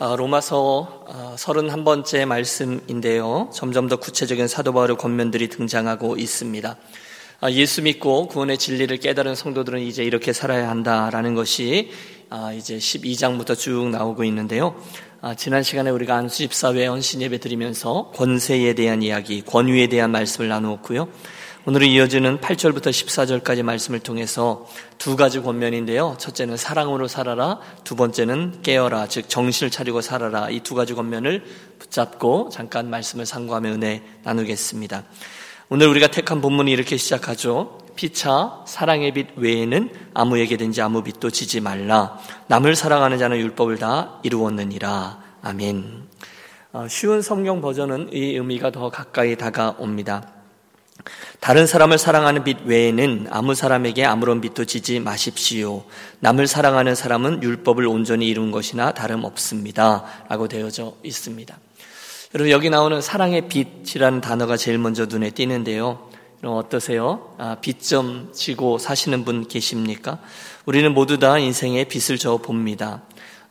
아, 로마서 31번째 아, 말씀인데요. 점점 더 구체적인 사도 바울의 권면들이 등장하고 있습니다. 아, 예수 믿고 구원의 진리를 깨달은 성도들은 이제 이렇게 살아야 한다라는 것이 이제 12장부터 쭉 나오고 있는데요. 지난 시간에 우리가 안수 집사회 헌신 예배 드리면서 권세에 대한 이야기, 권위에 대한 말씀을 나누었고요. 오늘은 이어지는 8절부터 14절까지 말씀을 통해서 두 가지 권면인데요. 첫째는 사랑으로 살아라. 두 번째는 깨어라. 즉, 정신을 차리고 살아라. 이 두 가지 권면을 붙잡고 잠깐 말씀을 상고하며 은혜 나누겠습니다. 오늘 우리가 택한 본문이 이렇게 시작하죠. 피차 사랑의 빛 외에는 아무에게든지 아무 빛도 지지 말라. 남을 사랑하는 자는 율법을 다 이루었느니라. 아멘. 어, 쉬운 성경 버전은 이 의미가 더 가까이 다가옵니다. 다른 사람을 사랑하는 빛 외에는 아무 사람에게 아무런 빛도 지지 마십시오. 남을 사랑하는 사람은 율법을 온전히 이룬 것이나 다름없습니다. 라고 되어져 있습니다. 여러분, 여기 나오는 사랑의 빛이라는 단어가 제일 먼저 눈에 띄는데요. 여러분, 어떠세요? 아, 빛좀 지고 사시는 분 계십니까? 우리는 모두 다 인생의 빛을 져 봅니다.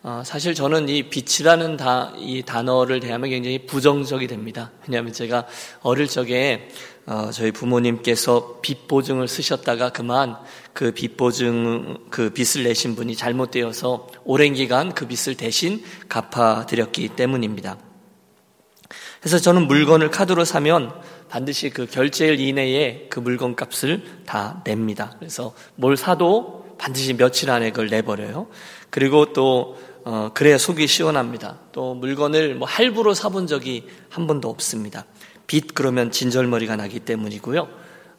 어, 사실 저는 이 빛이라는 다, 이 단어를 대하면 굉장히 부정적이 됩니다. 왜냐하면 제가 어릴 적에 어, 저희 부모님께서 빚 보증을 쓰셨다가 그만 그 빚 보증 그 빚을 내신 분이 잘못되어서 오랜 기간 그 빚을 대신 갚아 드렸기 때문입니다. 그래서 저는 물건을 카드로 사면 반드시 그 결제일 이내에 그 물건 값을 다 냅니다. 그래서 뭘 사도 반드시 며칠 안에 그걸 내버려요. 그리고 또 어, 그래야 속이 시원합니다. 또 물건을 뭐 할부로 사본 적이 한 번도 없습니다. 빚 그러면 진절머리가 나기 때문이고요.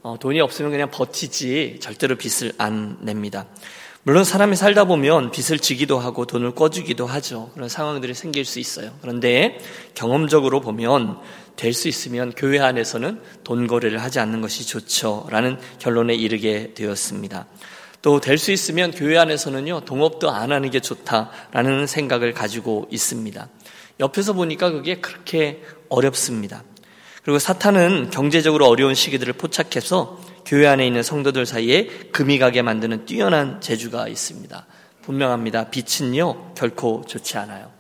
어, 돈이 없으면 그냥 버티지 절대로 빚을 안 냅니다. 물론 사람이 살다 보면 빚을 지기도 하고 돈을 꿔주기도 하죠. 그런 상황들이 생길 수 있어요. 그런데 경험적으로 보면 될 수 있으면 교회 안에서는 돈 거래를 하지 않는 것이 좋죠. 라는 결론에 이르게 되었습니다. 또 될 수 있으면 교회 안에서는요, 동업도 안 하는 게 좋다라는 생각을 가지고 있습니다. 옆에서 보니까 그게 그렇게 어렵습니다. 그리고 사탄은 경제적으로 어려운 시기들을 포착해서 교회 안에 있는 성도들 사이에 금이 가게 만드는 뛰어난 재주가 있습니다. 분명합니다. 빛은요, 결코 좋지 않아요.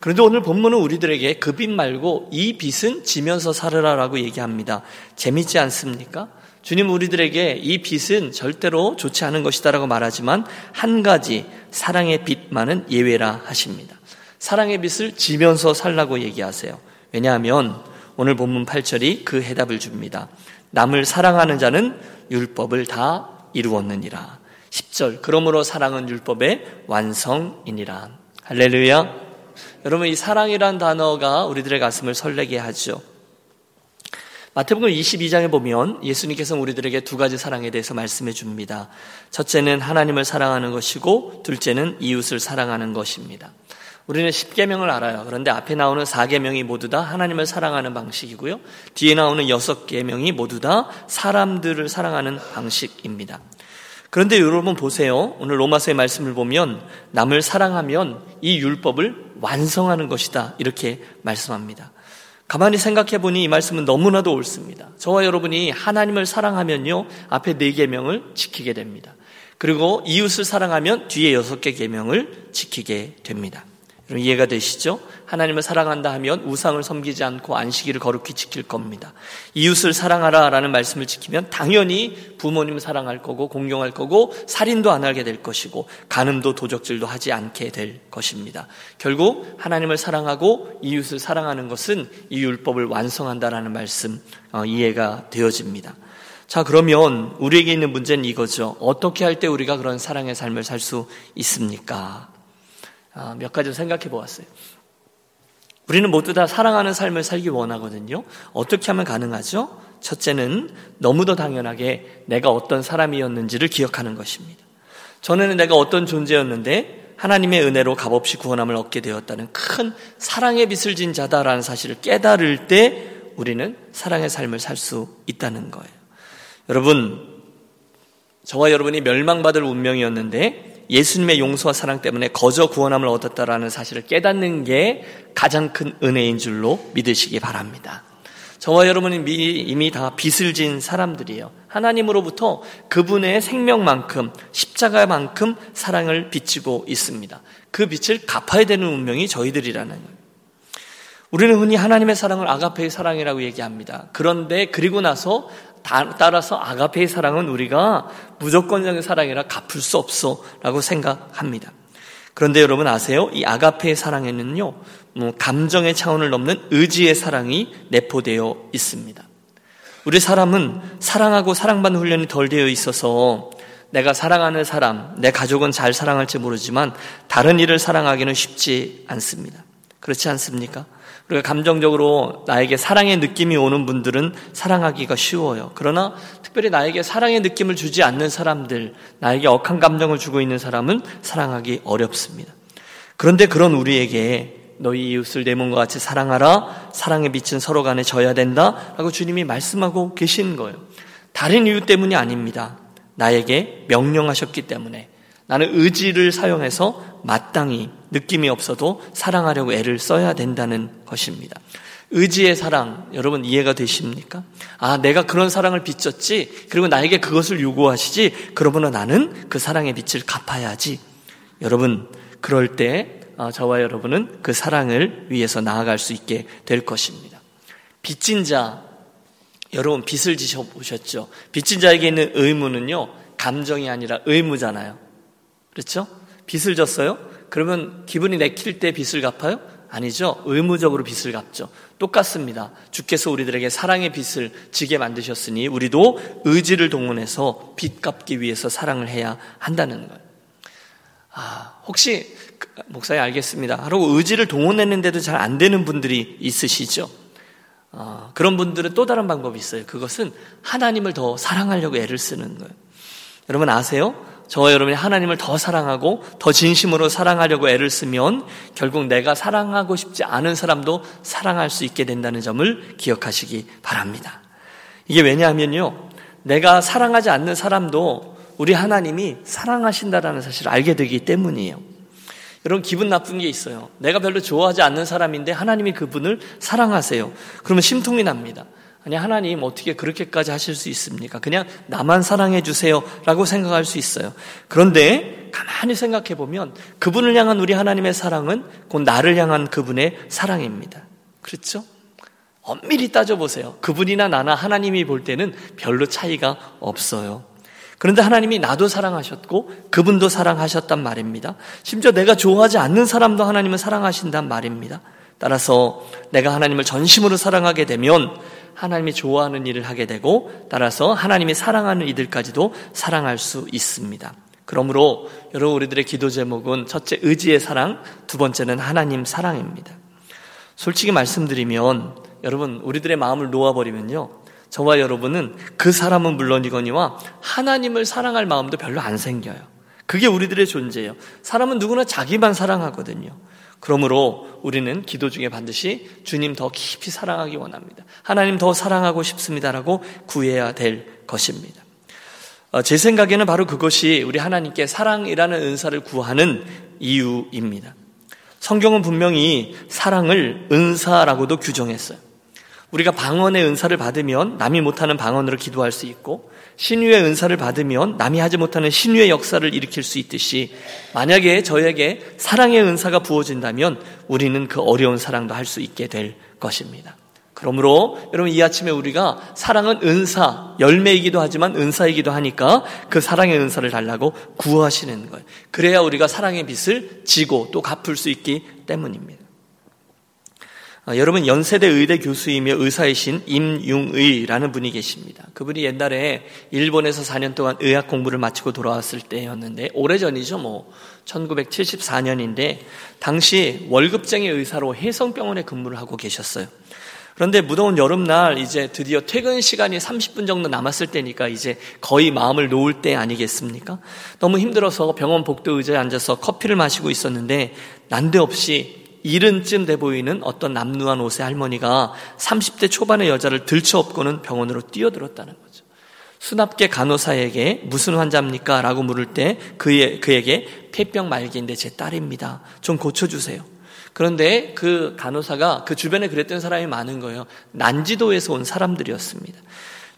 그런데 오늘 본문은 우리들에게 그 빛 말고 이 빛은 지면서 살으라라고 얘기합니다. 재밌지 않습니까? 주님 우리들에게 이 빛은 절대로 좋지 않은 것이다라고 말하지만 한 가지 사랑의 빛만은 예외라 하십니다. 사랑의 빛을 지면서 살라고 얘기하세요. 왜냐하면 오늘 본문 8절이 그 해답을 줍니다. 남을 사랑하는 자는 율법을 다 이루었느니라. 10절. 그러므로 사랑은 율법의 완성이니라. 할렐루야. 여러분, 이 사랑이란 단어가 우리들의 가슴을 설레게 하죠. 마태복음 22장에 보면 예수님께서 우리들에게 두 가지 사랑에 대해서 말씀해 줍니다. 첫째는 하나님을 사랑하는 것이고, 둘째는 이웃을 사랑하는 것입니다. 우리는 10계명을 알아요. 그런데 앞에 나오는 4계명이 모두 다 하나님을 사랑하는 방식이고요. 뒤에 나오는 6계명이 모두 다 사람들을 사랑하는 방식입니다. 그런데 여러분 보세요. 오늘 로마서의 말씀을 보면 남을 사랑하면 이 율법을 완성하는 것이다. 이렇게 말씀합니다. 가만히 생각해 보니 이 말씀은 너무나도 옳습니다. 저와 여러분이 하나님을 사랑하면요. 앞에 4계명을 지키게 됩니다. 그리고 이웃을 사랑하면 뒤에 6개 계명을 지키게 됩니다. 이해가 되시죠? 하나님을 사랑한다 하면 우상을 섬기지 않고 안식일을 거룩히 지킬 겁니다. 이웃을 사랑하라 라는 말씀을 지키면 당연히 부모님을 사랑할 거고 공경할 거고 살인도 안 하게 될 것이고 간음도 도적질도 하지 않게 될 것입니다. 결국 하나님을 사랑하고 이웃을 사랑하는 것은 이 율법을 완성한다라는 말씀 어, 이해가 되어집니다. 자, 그러면 우리에게 있는 문제는 이거죠. 어떻게 할 때 우리가 그런 사랑의 삶을 살 수 있습니까? 아, 몇 가지 생각해 보았어요. 우리는 모두 다 사랑하는 삶을 살기 원하거든요. 어떻게 하면 가능하죠? 첫째는 너무도 당연하게 내가 어떤 사람이었는지를 기억하는 것입니다. 전에는 내가 어떤 존재였는데 하나님의 은혜로 값없이 구원함을 얻게 되었다는 큰 사랑의 빛을 진 자다라는 사실을 깨달을 때 우리는 사랑의 삶을 살 수 있다는 거예요. 여러분, 저와 여러분이 멸망받을 운명이었는데 예수님의 용서와 사랑 때문에 거저 구원함을 얻었다라는 사실을 깨닫는 게 가장 큰 은혜인 줄로 믿으시기 바랍니다. 저와 여러분은 이미 다 빚을 진 사람들이에요. 하나님으로부터 그분의 생명만큼 십자가만큼 사랑을 비치고 있습니다. 그 빚을 갚아야 되는 운명이 저희들이라는 거예요. 우리는 흔히 하나님의 사랑을 아가페의 사랑이라고 얘기합니다. 그런데 그리고 나서 따라서 아가페의 사랑은 우리가 무조건적인 사랑이라 갚을 수 없어 라고 생각합니다. 그런데 여러분 아세요? 이 아가페의 사랑에는요, 뭐 감정의 차원을 넘는 의지의 사랑이 내포되어 있습니다. 우리 사람은 사랑하고 사랑받는 훈련이 덜 되어 있어서 내가 사랑하는 사람, 내 가족은 잘 사랑할지 모르지만 다른 일을 사랑하기는 쉽지 않습니다. 그렇지 않습니까? 우리가 감정적으로 나에게 사랑의 느낌이 오는 분들은 사랑하기가 쉬워요. 그러나 특별히 나에게 사랑의 느낌을 주지 않는 사람들, 나에게 억한 감정을 주고 있는 사람은 사랑하기 어렵습니다. 그런데 그런 우리에게 너희 이웃을 내 몸과 같이 사랑하라. 사랑의 빛은 서로 간에 져야 된다. 라고 주님이 말씀하고 계신 거예요. 다른 이유 때문이 아닙니다. 나에게 명령하셨기 때문에 나는 의지를 사용해서 마땅히 느낌이 없어도 사랑하려고 애를 써야 된다는 것입니다. 의지의 사랑, 여러분 이해가 되십니까? 아, 내가 그런 사랑을 빚졌지, 그리고 나에게 그것을 요구하시지, 그러면 나는 그 사랑의 빚을 갚아야지. 여러분, 그럴 때 어, 저와 여러분은 그 사랑을 위해서 나아갈 수 있게 될 것입니다. 빚진 자, 여러분 빚을 지셔 보셨죠? 빚진 자에게 있는 의무는요, 감정이 아니라 의무잖아요. 그렇죠? 빚을 졌어요? 그러면 기분이 내킬 때 빚을 갚아요? 아니죠. 의무적으로 빚을 갚죠. 똑같습니다. 주께서 우리들에게 사랑의 빚을 지게 만드셨으니 우리도 의지를 동원해서 빚 갚기 위해서 사랑을 해야 한다는 거예요. 아, 혹시 그, 목사님 알겠습니다. 하고 의지를 동원했는데도 잘 안 되는 분들이 있으시죠? 어, 그런 분들은 또 다른 방법이 있어요. 그것은 하나님을 더 사랑하려고 애를 쓰는 거예요. 여러분 아세요? 저와 여러분이 하나님을 더 사랑하고 더 진심으로 사랑하려고 애를 쓰면 결국 내가 사랑하고 싶지 않은 사람도 사랑할 수 있게 된다는 점을 기억하시기 바랍니다. 이게 왜냐하면요. 내가 사랑하지 않는 사람도 우리 하나님이 사랑하신다라는 사실을 알게 되기 때문이에요. 여러분 기분 나쁜 게 있어요. 내가 별로 좋아하지 않는 사람인데 하나님이 그분을 사랑하세요. 그러면 심통이 납니다. 아니 하나님 어떻게 그렇게까지 하실 수 있습니까? 그냥 나만 사랑해 주세요 라고 생각할 수 있어요. 그런데 가만히 생각해 보면 그분을 향한 우리 하나님의 사랑은 곧 나를 향한 그분의 사랑입니다. 그렇죠? 엄밀히 따져 보세요. 그분이나 나나 하나님이 볼 때는 별로 차이가 없어요. 그런데 하나님이 나도 사랑하셨고 그분도 사랑하셨단 말입니다. 심지어 내가 좋아하지 않는 사람도 하나님은 사랑하신단 말입니다. 따라서 내가 하나님을 전심으로 사랑하게 되면 하나님이 좋아하는 일을 하게 되고 따라서 하나님이 사랑하는 이들까지도 사랑할 수 있습니다. 그러므로 여러분 우리들의 기도 제목은 첫째 의지의 사랑, 두 번째는 하나님 사랑입니다. 솔직히 말씀드리면 여러분 우리들의 마음을 놓아버리면요. 저와 여러분은 그 사람은 물론이거니와 하나님을 사랑할 마음도 별로 안 생겨요. 그게 우리들의 존재예요. 사람은 누구나 자기만 사랑하거든요. 그러므로 우리는 기도 중에 반드시 주님 더 깊이 사랑하기 원합니다. 하나님 더 사랑하고 싶습니다라고 구해야 될 것입니다. 어, 제 생각에는 바로 그것이 우리 하나님께 사랑이라는 은사를 구하는 이유입니다. 성경은 분명히 사랑을 은사라고도 규정했어요. 우리가 방언의 은사를 받으면 남이 못하는 방언으로 기도할 수 있고 신유의 은사를 받으면 남이 하지 못하는 신유의 역사를 일으킬 수 있듯이 만약에 저에게 사랑의 은사가 부어진다면 우리는 그 어려운 사랑도 할 수 있게 될 것입니다. 그러므로 여러분 이 아침에 우리가 사랑은 은사, 열매이기도 하지만 은사이기도 하니까 그 사랑의 은사를 달라고 구하시는 거예요. 그래야 우리가 사랑의 빚을 지고 또 갚을 수 있기 때문입니다. 아, 여러분 연세대 의대 교수이며 의사이신 임융의라는 분이 계십니다. 그분이 옛날에 일본에서 4년 동안 의학 공부를 마치고 돌아왔을 때였는데 오래전이죠. 뭐 1974년인데 당시 월급쟁이 의사로 해성병원에 근무를 하고 계셨어요. 그런데 무더운 여름날 이제 드디어 퇴근 시간이 30분 정도 남았을 때니까 이제 거의 마음을 놓을 때 아니겠습니까? 너무 힘들어서 병원 복도 의자에 앉아서 커피를 마시고 있었는데 난데없이 이른쯤 돼 보이는 어떤 남루한 옷의 할머니가 30대 초반의 여자를 들쳐업고는 병원으로 뛰어들었다는 거죠. 수납계 간호사에게 무슨 환자입니까? 라고 물을 때 그의, 그에게 폐병 말기인데 제 딸입니다. 좀 고쳐주세요. 그런데 그 간호사가 그 주변에 그랬던 사람이 많은 거예요. 난지도에서 온 사람들이었습니다.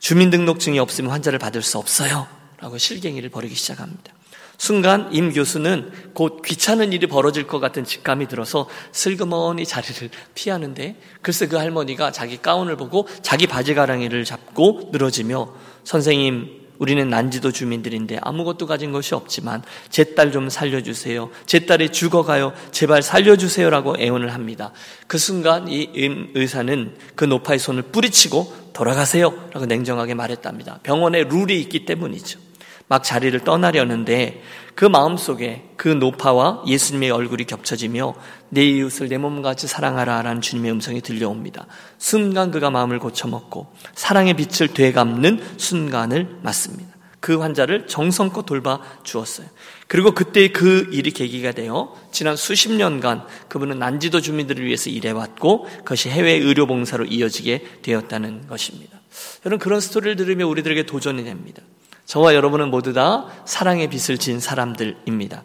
주민등록증이 없으면 환자를 받을 수 없어요. 라고 실갱이를 벌이기 시작합니다. 순간 임 교수는 곧 귀찮은 일이 벌어질 것 같은 직감이 들어서 슬그머니 자리를 피하는데 글쎄 그 할머니가 자기 가운을 보고 자기 바지 가랑이를 잡고 늘어지며 선생님 우리는 난지도 주민들인데 아무것도 가진 것이 없지만 제 딸 좀 살려주세요. 제 딸이 죽어가요. 제발 살려주세요라고 애원을 합니다. 그 순간 이 의사는 그 노파의 손을 뿌리치고 돌아가세요. 라고 냉정하게 말했답니다. 병원에 룰이 있기 때문이죠. 막 자리를 떠나려는데 그 마음속에 그 노파와 예수님의 얼굴이 겹쳐지며 내 이웃을 내 몸같이 사랑하라 라는 주님의 음성이 들려옵니다. 순간 그가 마음을 고쳐먹고 사랑의 빛을 되감는 순간을 맞습니다. 그 환자를 정성껏 돌봐 주었어요. 그리고 그때 그 일이 계기가 되어 지난 수십 년간 그분은 난지도 주민들을 위해서 일해왔고 그것이 해외 의료 봉사로 이어지게 되었다는 것입니다. 여러분 그런 스토리를 들으며 우리들에게 도전이 됩니다. 저와 여러분은 모두 다 사랑의 빛을 진 사람들입니다.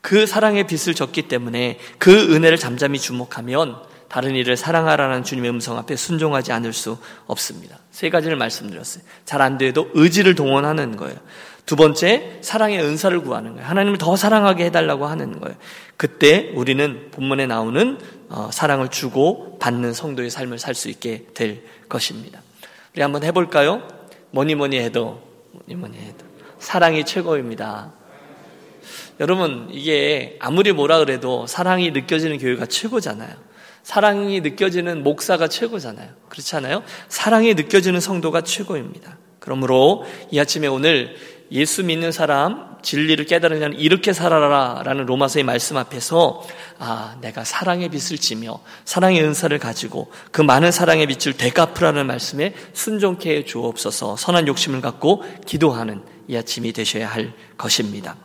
그 사랑의 빛을 졌기 때문에 그 은혜를 잠잠히 주목하면 다른 일을 사랑하라는 주님의 음성 앞에 순종하지 않을 수 없습니다. 세 가지를 말씀드렸어요. 잘 안 돼도 의지를 동원하는 거예요. 두 번째, 사랑의 은사를 구하는 거예요. 하나님을 더 사랑하게 해달라고 하는 거예요. 그때 우리는 본문에 나오는 어, 사랑을 주고 받는 성도의 삶을 살 수 있게 될 것입니다. 우리 한번 해볼까요? 뭐니 뭐니 해도 뭐니 뭐니 해도 사랑이 최고입니다. 여러분 이게 아무리 뭐라 그래도 사랑이 느껴지는 교회가 최고잖아요. 사랑이 느껴지는 목사가 최고잖아요. 그렇지 않아요? 사랑이 느껴지는 성도가 최고입니다. 그러므로 이 아침에 오늘 예수 믿는 사람 진리를 깨달으려면 이렇게 살아라 라는 로마서의 말씀 앞에서 아 내가 사랑의 빛을 지며 사랑의 은사를 가지고 그 많은 사랑의 빛을 되갚으라는 말씀에 순종케 해 주옵소서 선한 욕심을 갖고 기도하는 이 아침이 되셔야 할 것입니다.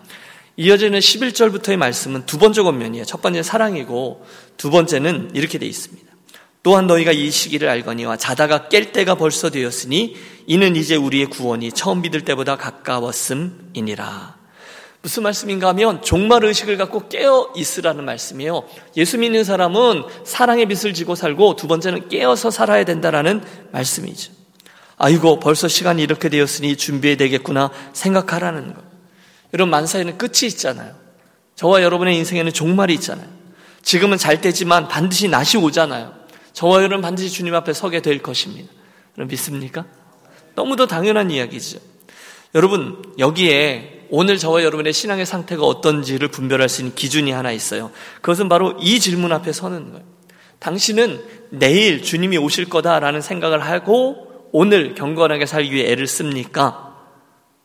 이어지는 11절부터의 말씀은 두 번째 권면이에요. 첫 번째는 사랑이고 두 번째는 이렇게 돼 있습니다. 또한 너희가 이 시기를 알거니와 자다가 깰 때가 벌써 되었으니 이는 이제 우리의 구원이 처음 믿을 때보다 가까웠음이니라. 무슨 말씀인가 하면 종말 의식을 갖고 깨어 있으라는 말씀이에요. 예수 믿는 사람은 사랑의 빛을 지고 살고 두 번째는 깨어서 살아야 된다라는 말씀이죠. 아이고 벌써 시간이 이렇게 되었으니 준비해야 되겠구나 생각하라는 것. 여러분 만사에는 끝이 있잖아요. 저와 여러분의 인생에는 종말이 있잖아요. 지금은 잘 때지만 반드시 낮이 오잖아요. 저와 여러분 반드시 주님 앞에 서게 될 것입니다. 여러분 믿습니까? 너무도 당연한 이야기죠. 여러분 여기에 오늘 저와 여러분의 신앙의 상태가 어떤지를 분별할 수 있는 기준이 하나 있어요. 그것은 바로 이 질문 앞에 서는 거예요. 당신은 내일 주님이 오실 거다라는 생각을 하고 오늘 경건하게 살기 위해 애를 씁니까?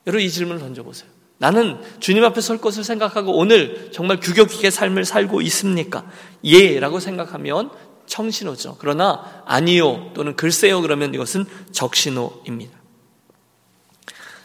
여러분 이 질문을 던져보세요. 나는 주님 앞에 설 것을 생각하고 오늘 정말 규격 있게 삶을 살고 있습니까? 예, 라고 생각하면 청신호죠. 그러나 아니요 또는 글쎄요 그러면 이것은 적신호입니다.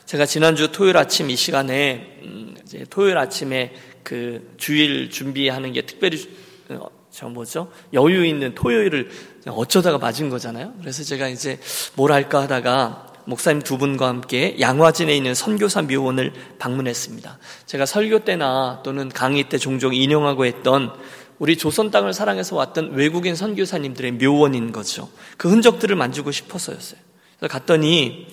제가 지난주 토요일 아침 이 시간에 음, 토요일 아침에 그 주일 준비하는 게 특별히 어, 저 뭐죠 여유 있는 토요일을 어쩌다가 맞은 거잖아요. 그래서 제가 이제 뭘 할까 하다가 목사님 두 분과 함께 양화진에 있는 선교사 묘원을 방문했습니다. 제가 설교 때나 또는 강의 때 종종 인용하고 했던 우리 조선 땅을 사랑해서 왔던 외국인 선교사님들의 묘원인 거죠. 그 흔적들을 만지고 싶어서였어요. 그래서 갔더니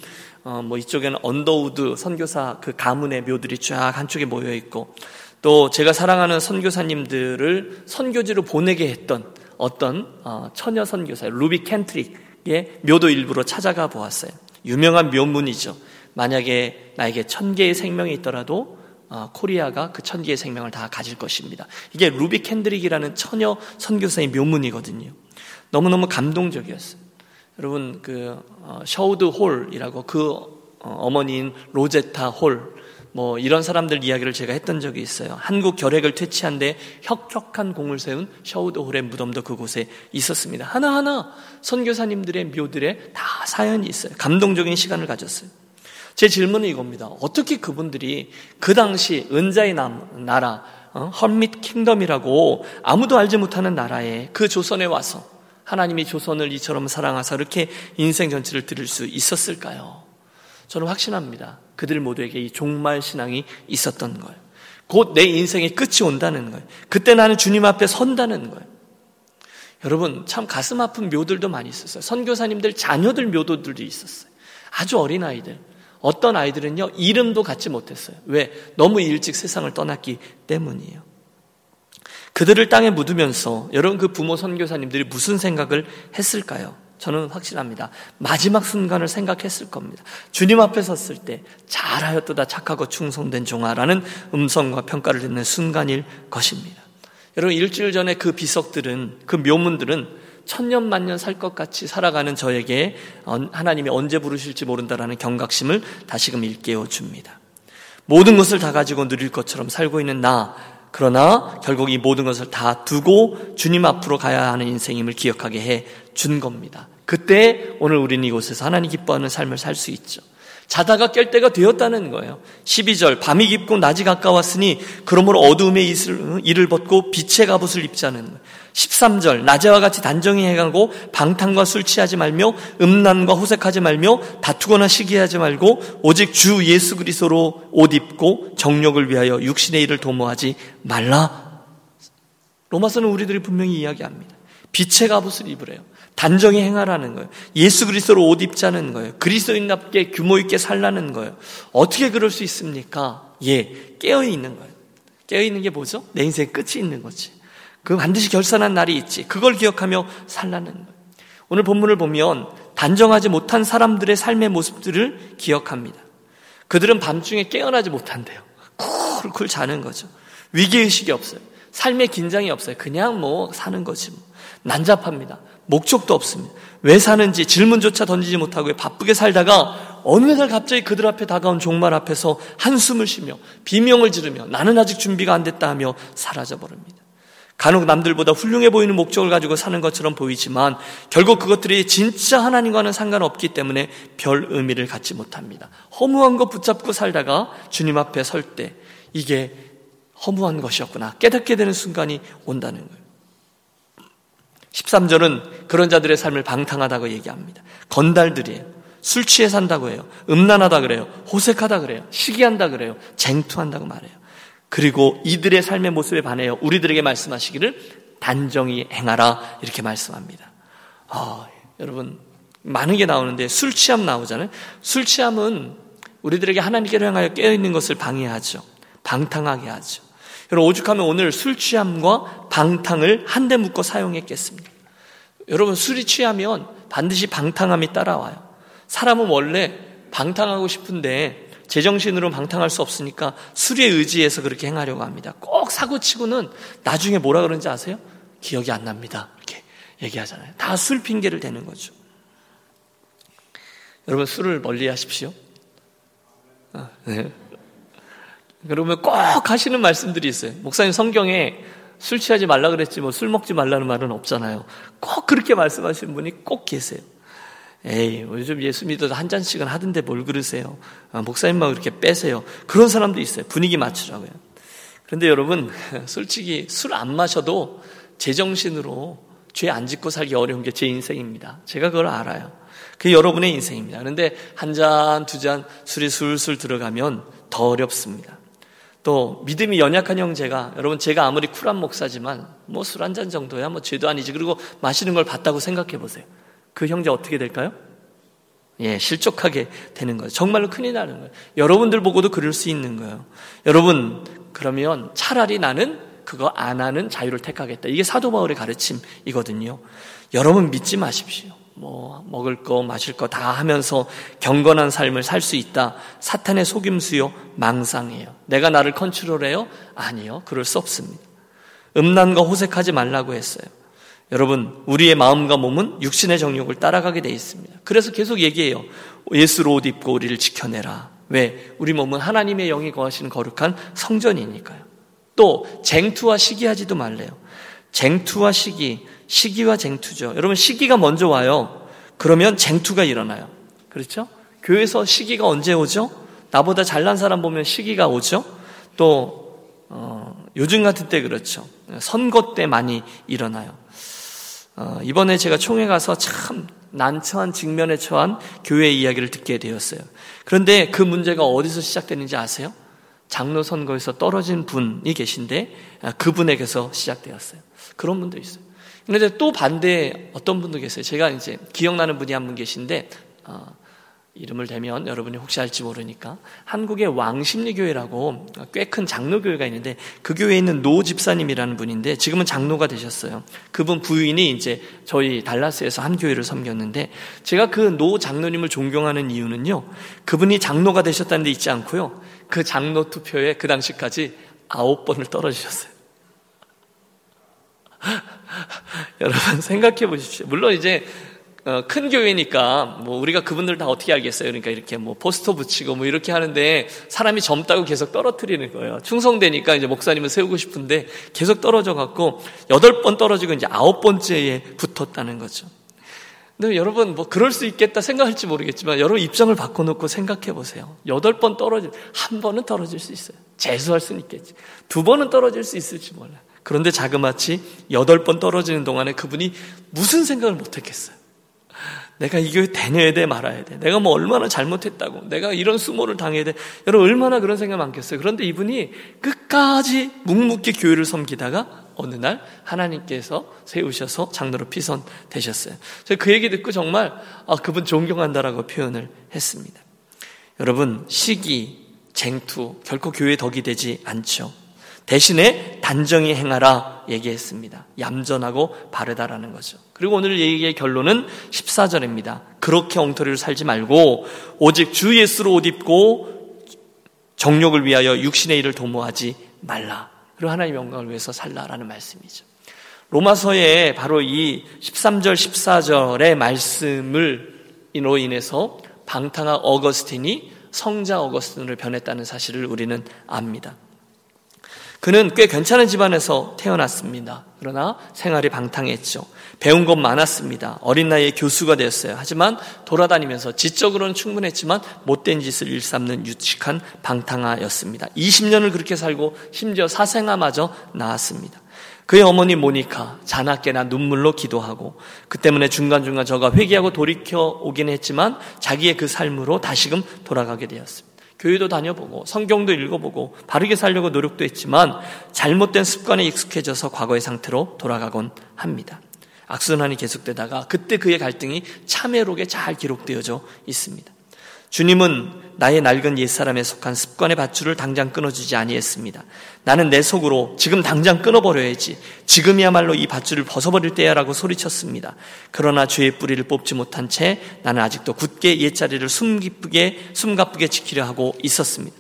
어, 뭐 이쪽에는 언더우드 선교사 그 가문의 묘들이 쫙 한쪽에 모여 있고 또 제가 사랑하는 선교사님들을 선교지로 보내게 했던 어떤 어, 처녀 선교사 루비 켄드릭의 묘도 일부러 찾아가 보았어요. 유명한 묘문이죠. 만약에 나에게 천 개의 생명이 있더라도 어, 코리아가 그 천 개의 생명을 다 가질 것입니다. 이게 루비 켄드릭이라는 처녀 선교사의 묘문이거든요. 너무너무 감동적이었어요. 여러분 그 어, 셔우드 홀이라고 그 어, 어머니인 로제타 홀, 뭐 이런 사람들 이야기를 제가 했던 적이 있어요. 한국 결핵을 퇴치한 데 혁혁한 공을 세운 셔우드 홀의 무덤도 그곳에 있었습니다. 하나하나 선교사님들의 묘들에 다 사연이 있어요. 감동적인 시간을 가졌어요. 제 질문은 이겁니다. 어떻게 그분들이 그 당시 은자의 남, 나라, 어? 헐밋 킹덤이라고 아무도 알지 못하는 나라에 그 조선에 와서 하나님이 조선을 이처럼 사랑하사 이렇게 인생 전체를 들을 수 있었을까요? 저는 확신합니다. 그들 모두에게 이 종말 신앙이 있었던 거예요. 곧 내 인생의 끝이 온다는 거예요. 그때 나는 주님 앞에 선다는 거예요. 여러분 참 가슴 아픈 묘들도 많이 있었어요. 선교사님들 자녀들 묘도들도 있었어요. 아주 어린 아이들. 어떤 아이들은요 이름도 갖지 못했어요. 왜? 너무 일찍 세상을 떠났기 때문이에요. 그들을 땅에 묻으면서 여러분 그 부모 선교사님들이 무슨 생각을 했을까요? 저는 확신합니다. 마지막 순간을 생각했을 겁니다. 주님 앞에 섰을 때 잘하였도다 착하고 충성된 종아라는 음성과 평가를 듣는 순간일 것입니다. 여러분 일주일 전에 그 비석들은 그 묘문들은 천년 만년 살 것 같이 살아가는 저에게 하나님이 언제 부르실지 모른다라는 경각심을 다시금 일깨워 줍니다. 모든 것을 다 가지고 누릴 것처럼 살고 있는 나 그러나 결국 이 모든 것을 다 두고 주님 앞으로 가야 하는 인생임을 기억하게 해 준 겁니다. 그때 오늘 우리는 이곳에서 하나님 기뻐하는 삶을 살 수 있죠. 자다가 깰 때가 되었다는 거예요. 12절 밤이 깊고 낮이 가까웠으니 그러므로 어두움의 이를 벗고 빛의 갑옷을 입자는 거예요. 13절 낮에와 같이 단정히 행하고 방탕과 술 취하지 말며 음란과 호색하지 말며 다투거나 시기하지 말고 오직 주 예수 그리스도로 옷 입고 정욕을 위하여 육신의 일을 도모하지 말라. 로마서는 우리들이 분명히 이야기합니다. 빛의 갑옷을 입으래요. 단정히 행하라는 거예요. 예수 그리스도로 옷 입자는 거예요. 그리스도인답게 규모 있게 살라는 거예요. 어떻게 그럴 수 있습니까? 예, 깨어 있는 거예요. 깨어 있는 게 뭐죠? 내 인생 끝이 있는 거지. 그 반드시 결산한 날이 있지. 그걸 기억하며 살라는 거예요. 오늘 본문을 보면 단정하지 못한 사람들의 삶의 모습들을 기억합니다. 그들은 밤중에 깨어나지 못한대요. 쿨쿨 자는 거죠. 위기의식이 없어요. 삶의 긴장이 없어요. 그냥 뭐 사는 거지 뭐. 난잡합니다. 목적도 없습니다. 왜 사는지 질문조차 던지지 못하고 바쁘게 살다가 어느 날 갑자기 그들 앞에 다가온 종말 앞에서 한숨을 쉬며 비명을 지르며 나는 아직 준비가 안 됐다 하며 사라져 버립니다. 간혹 남들보다 훌륭해 보이는 목적을 가지고 사는 것처럼 보이지만 결국 그것들이 진짜 하나님과는 상관없기 때문에 별 의미를 갖지 못합니다. 허무한 것 붙잡고 살다가 주님 앞에 설 때 이게 허무한 것이었구나 깨닫게 되는 순간이 온다는 거예요. 13절은 그런 자들의 삶을 방탕하다고 얘기합니다. 건달들이에요. 술 취해 산다고 해요. 음란하다 그래요. 호색하다 그래요. 시기한다 그래요. 쟁투한다고 말해요. 그리고 이들의 삶의 모습에 반해요. 우리들에게 말씀하시기를 단정히 행하라 이렇게 말씀합니다. 아, 여러분 많은 게 나오는데 술 취함 나오잖아요. 술 취함은 우리들에게 하나님께로 향하여 깨어 있는 것을 방해하죠. 방탕하게 하죠. 여러분 오죽하면 오늘 술 취함과 방탕을 한데 묶어 사용했겠습니다. 여러분 술이 취하면 반드시 방탕함이 따라와요. 사람은 원래 방탕하고 싶은데 제정신으로 방탕할 수 없으니까 술에 의지해서 그렇게 행하려고 합니다. 꼭 사고 치고는 나중에 뭐라 그러는지 아세요? 기억이 안 납니다. 이렇게 얘기하잖아요. 다 술 핑계를 대는 거죠. 여러분 술을 멀리 하십시오. 아, 네. 그러면 꼭 하시는 말씀들이 있어요. 목사님 성경에 술 취하지 말라 그랬지 뭐 술 먹지 말라는 말은 없잖아요. 꼭 그렇게 말씀하시는 분이 꼭 계세요. 에이, 뭐 요즘 예수 믿어도 한 잔씩은 하던데 뭘 그러세요? 아, 목사님만 그렇게 빼세요. 그런 사람도 있어요. 분위기 맞추라고요. 그런데 여러분, 솔직히 술 안 마셔도 제정신으로 죄 안 짓고 살기 어려운 게 제 인생입니다. 제가 그걸 알아요. 그게 여러분의 인생입니다. 그런데 한 잔, 두 잔 술이 술술 들어가면 더 어렵습니다. 또 믿음이 연약한 형제가 여러분 제가 아무리 쿨한 목사지만 뭐 술 한 잔 정도야 뭐 죄도 아니지 그리고 마시는 걸 봤다고 생각해 보세요. 그 형제 어떻게 될까요? 예, 실족하게 되는 거예요. 정말로 큰일 나는 거예요. 여러분들 보고도 그럴 수 있는 거예요. 여러분 그러면 차라리 나는 그거 안 하는 자유를 택하겠다. 이게 사도 바울의 가르침이거든요. 여러분 믿지 마십시오. 뭐 먹을 거 마실 거 다 하면서 경건한 삶을 살 수 있다. 사탄의 속임수요 망상이에요. 내가 나를 컨트롤해요? 아니요. 그럴 수 없습니다. 음란과 호색하지 말라고 했어요. 여러분, 우리의 마음과 몸은 육신의 정욕을 따라가게 돼 있습니다. 그래서 계속 얘기해요. 예수로 옷 입고 우리를 지켜내라. 왜? 우리 몸은 하나님의 영이 거하시는 거룩한 성전이니까요. 또 쟁투와 시기하지도 말래요. 쟁투와 시기, 시기와 쟁투죠. 여러분 시기가 먼저 와요. 그러면 쟁투가 일어나요. 그렇죠? 교회에서 시기가 언제 오죠? 나보다 잘난 사람 보면 시기가 오죠. 또 어, 요즘 같은 때 그렇죠. 선거 때 많이 일어나요. 어, 이번에 제가 총회 가서 참 난처한 직면에 처한 교회 이야기를 듣게 되었어요. 그런데 그 문제가 어디서 시작되는지 아세요? 장로 선거에서 떨어진 분이 계신데 아, 그분에게서 시작되었어요. 그런 분도 있어요. 그런데 또 반대 어떤 분도 계세요. 제가 이제 기억나는 분이 한 분 계신데 어, 이름을 대면 여러분이 혹시 알지 모르니까 한국의 왕십리교회라고 꽤 큰 장로교회가 있는데 그 교회에 있는 노 집사님이라는 분인데 지금은 장로가 되셨어요. 그분 부인이 이제 저희 달라스에서 한 교회를 섬겼는데 제가 그 노 장로님을 존경하는 이유는요. 그분이 장로가 되셨다는 데 있지 않고요. 그 장로 투표에 그 당시까지 아홉 번을 떨어지셨어요. 여러분 생각해 보십시오. 물론 이제 어, 큰 교회니까 뭐 우리가 그분들 다 어떻게 알겠어요? 그러니까 이렇게 뭐 포스터 붙이고 뭐 이렇게 하는데 사람이 젊다고 계속 떨어뜨리는 거예요. 충성되니까 이제 목사님을 세우고 싶은데 계속 떨어져 갖고 여덟 번 떨어지고 이제 아홉 번째에 붙었다는 거죠. 근데 여러분 뭐 그럴 수 있겠다 생각할지 모르겠지만 여러분 입장을 바꿔놓고 생각해 보세요. 여덟 번 떨어질 한 번은 떨어질 수 있어요. 재수할 수는 있겠지. 두 번은 떨어질 수 있을지 몰라. 그런데 자그마치 여덟 번 떨어지는 동안에 그분이 무슨 생각을 못했겠어요. 내가 이 교회 다녀야 돼 말아야 돼. 내가 뭐 얼마나 잘못했다고. 내가 이런 수모를 당해야 돼. 여러분 얼마나 그런 생각 많겠어요. 그런데 이분이 끝까지 묵묵히 교회를 섬기다가 어느 날 하나님께서 세우셔서 장로로 피선 되셨어요. 제가 그 얘기 듣고 정말 아, 그분 존경한다라고 표현을 했습니다. 여러분 시기, 쟁투 결코 교회 덕이 되지 않죠. 대신에 단정히 행하라 얘기했습니다. 얌전하고 바르다라는 거죠. 그리고 오늘 얘기의 결론은 14절입니다. 그렇게 엉터리로 살지 말고 오직 주 예수로 옷 입고 정욕을 위하여 육신의 일을 도모하지 말라. 그리고 하나님의 영광을 위해서 살라라는 말씀이죠. 로마서에 바로 이 13절, 14절의 말씀을 인로 인해서 방탕한 어거스틴이 성자 어거스틴으로 변했다는 사실을 우리는 압니다. 그는 꽤 괜찮은 집안에서 태어났습니다. 그러나 생활이 방탕했죠. 배운 것 많았습니다. 어린 나이에 교수가 되었어요. 하지만 돌아다니면서 지적으로는 충분했지만 못된 짓을 일삼는 유치한 방탕아였습니다. 20년을 그렇게 살고 심지어 사생아마저 낳았습니다. 그의 어머니 모니카 자나깨나 눈물로 기도하고 그 때문에 중간중간 저가 회개하고 돌이켜 오긴 했지만 자기의 그 삶으로 다시금 돌아가게 되었습니다. 교회도 다녀보고 성경도 읽어보고 바르게 살려고 노력도 했지만 잘못된 습관에 익숙해져서 과거의 상태로 돌아가곤 합니다. 악순환이 계속되다가 그때 그의 갈등이 참회록에 잘 기록되어져 있습니다. 주님은 나의 낡은 옛사람에 속한 습관의 밧줄을 당장 끊어주지 아니했습니다. 나는 내 속으로 지금 당장 끊어버려야지. 지금이야말로 이 밧줄을 벗어버릴 때야라고 소리쳤습니다. 그러나 죄의 뿌리를 뽑지 못한 채 나는 아직도 굳게 옛자리를 숨기쁘게, 숨가쁘게 지키려 하고 있었습니다.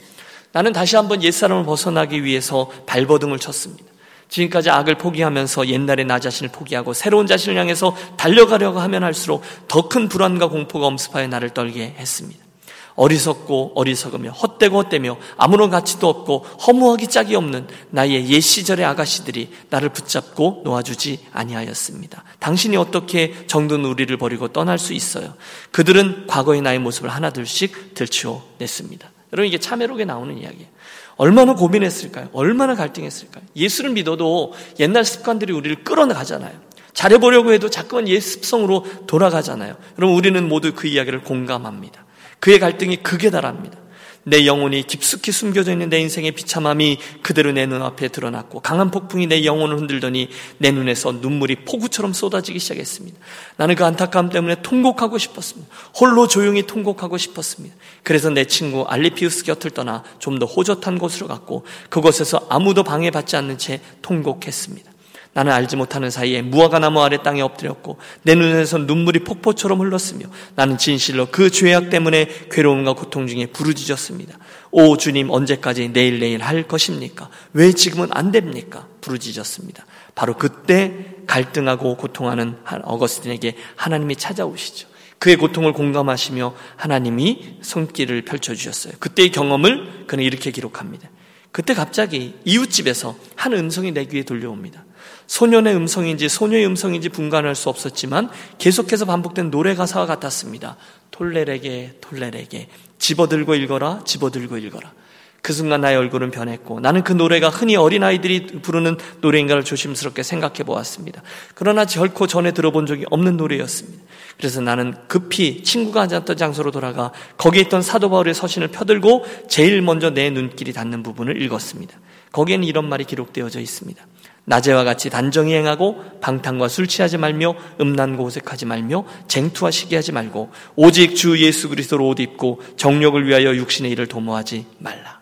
나는 다시 한번 옛사람을 벗어나기 위해서 발버둥을 쳤습니다. 지금까지 악을 포기하면서 옛날의 나 자신을 포기하고 새로운 자신을 향해서 달려가려고 하면 할수록 더 큰 불안과 공포가 엄습하여 나를 떨게 했습니다. 어리석고 어리석으며 헛되고 헛되며 아무런 가치도 없고 허무하기 짝이 없는 나의 옛 시절의 아가씨들이 나를 붙잡고 놓아주지 아니하였습니다. 당신이 어떻게 정든 우리를 버리고 떠날 수 있어요? 그들은 과거의 나의 모습을 하나둘씩 들추어냈습니다. 여러분 이게 참회록에 나오는 이야기예요. 얼마나 고민했을까요? 얼마나 갈등했을까요? 예수를 믿어도 옛날 습관들이 우리를 끌어나가잖아요. 잘해보려고 해도 자꾸만 옛 습성으로 돌아가잖아요. 여러분 우리는 모두 그 이야기를 공감합니다. 그의 갈등이 극에 달합니다. 내 영혼이 깊숙이 숨겨져 있는 내 인생의 비참함이 그대로 내 눈앞에 드러났고 강한 폭풍이 내 영혼을 흔들더니 내 눈에서 눈물이 폭우처럼 쏟아지기 시작했습니다. 나는 그 안타까움 때문에 통곡하고 싶었습니다. 홀로 조용히 통곡하고 싶었습니다. 그래서 내 친구 알리피우스 곁을 떠나 좀 더 호젓한 곳으로 갔고 그곳에서 아무도 방해받지 않는 채 통곡했습니다. 나는 알지 못하는 사이에 무화과 나무 아래 땅에 엎드렸고 내 눈에서 눈물이 폭포처럼 흘렀으며 나는 진실로 그 죄악 때문에 괴로움과 고통 중에 부르짖었습니다. 오 주님 언제까지 내일 내일 할 것입니까? 왜 지금은 안 됩니까? 부르짖었습니다. 바로 그때 갈등하고 고통하는 어거스틴에게 하나님이 찾아오시죠. 그의 고통을 공감하시며 하나님이 손길을 펼쳐주셨어요. 그때의 경험을 그는 이렇게 기록합니다. 그때 갑자기 이웃집에서 한 음성이 내 귀에 들려옵니다. 소년의 음성인지 소녀의 음성인지 분간할 수 없었지만 계속해서 반복된 노래 가사와 같았습니다. 톨레레게 톨레레게 집어들고 읽어라 집어들고 읽어라. 그 순간 나의 얼굴은 변했고 나는 그 노래가 흔히 어린아이들이 부르는 노래인가를 조심스럽게 생각해 보았습니다. 그러나 결코 전에 들어본 적이 없는 노래였습니다. 그래서 나는 급히 친구가 앉았던 장소로 돌아가 거기에 있던 사도 바울의 서신을 펴들고 제일 먼저 내 눈길이 닿는 부분을 읽었습니다. 거기에는 이런 말이 기록되어져 있습니다. 낮에와 같이 단정히 행하고 방탕과 술 취하지 말며 음란고 호색하지 말며 쟁투와 시기하지 말고 오직 주 예수 그리스도로 옷 입고 정욕을 위하여 육신의 일을 도모하지 말라.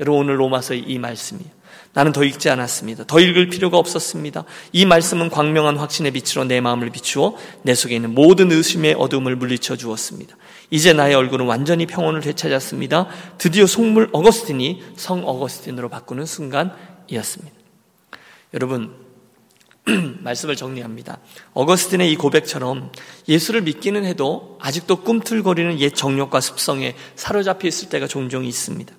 여러분 오늘 로마서의 이 말씀이 나는 더 읽지 않았습니다. 더 읽을 필요가 없었습니다. 이 말씀은 광명한 확신의 빛으로 내 마음을 비추어 내 속에 있는 모든 의심의 어둠을 물리쳐 주었습니다. 이제 나의 얼굴은 완전히 평온을 되찾았습니다. 드디어 속물 어거스틴이 성 어거스틴으로 바꾸는 순간이었습니다. 여러분, 말씀을 정리합니다. 어거스틴의 이 고백처럼 예수를 믿기는 해도 아직도 꿈틀거리는 옛 정욕과 습성에 사로잡혀 있을 때가 종종 있습니다.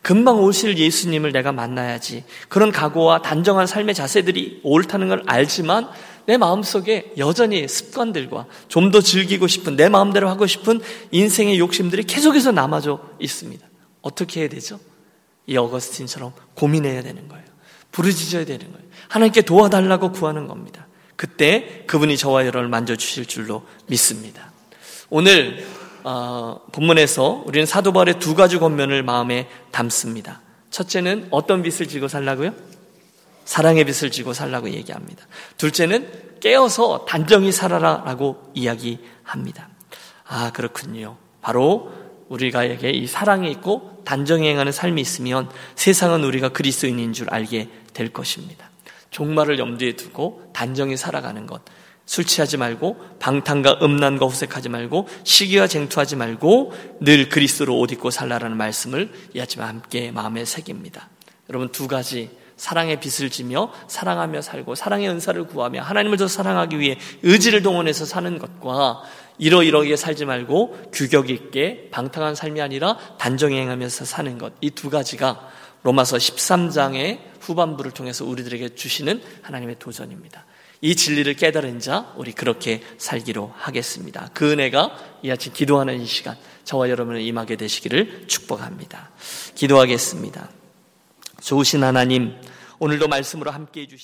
금방 오실 예수님을 내가 만나야지. 그런 각오와 단정한 삶의 자세들이 옳다는 걸 알지만 내 마음속에 여전히 습관들과 좀 더 즐기고 싶은 내 마음대로 하고 싶은 인생의 욕심들이 계속해서 남아져 있습니다. 어떻게 해야 되죠? 이 어거스틴처럼 고민해야 되는 거예요. 부르짖어야 되는 거예요. 하나님께 도와달라고 구하는 겁니다. 그때 그분이 저와 여러분을 만져주실 줄로 믿습니다. 오늘 어, 본문에서 우리는 사도 바울의 두 가지 권면을 마음에 담습니다. 첫째는 어떤 빛을 지고 살라고요? 사랑의 빛을 지고 살라고 얘기합니다. 둘째는 깨어서 단정히 살아라라고 이야기합니다. 아 그렇군요. 바로 우리가에게 이 사랑이 있고 단정히 행하는 삶이 있으면 세상은 우리가 그리스도인인 줄 알게 될 것입니다. 종말을 염두에 두고 단정히 살아가는 것. 술 취하지 말고 방탕과 음란과 후색하지 말고 시기와 쟁투하지 말고 늘 그리스도로 옷 입고 살라라는 말씀을 이 아침에 함께 마음에 새깁니다. 여러분 두 가지 사랑의 빛을 지며 사랑하며 살고 사랑의 은사를 구하며 하나님을 더 사랑하기 위해 의지를 동원해서 사는 것과 이러이러하게 살지 말고 규격 있게 방탕한 삶이 아니라 단정히 행하면서 사는 것 이 두 가지가 로마서 13장의 후반부를 통해서 우리들에게 주시는 하나님의 도전입니다. 이 진리를 깨달은 자, 우리 그렇게 살기로 하겠습니다. 그 은혜가 이 아침 기도하는 이 시간, 저와 여러분을 임하게 되시기를 축복합니다. 기도하겠습니다. 좋으신 하나님, 오늘도 말씀으로 함께 해주시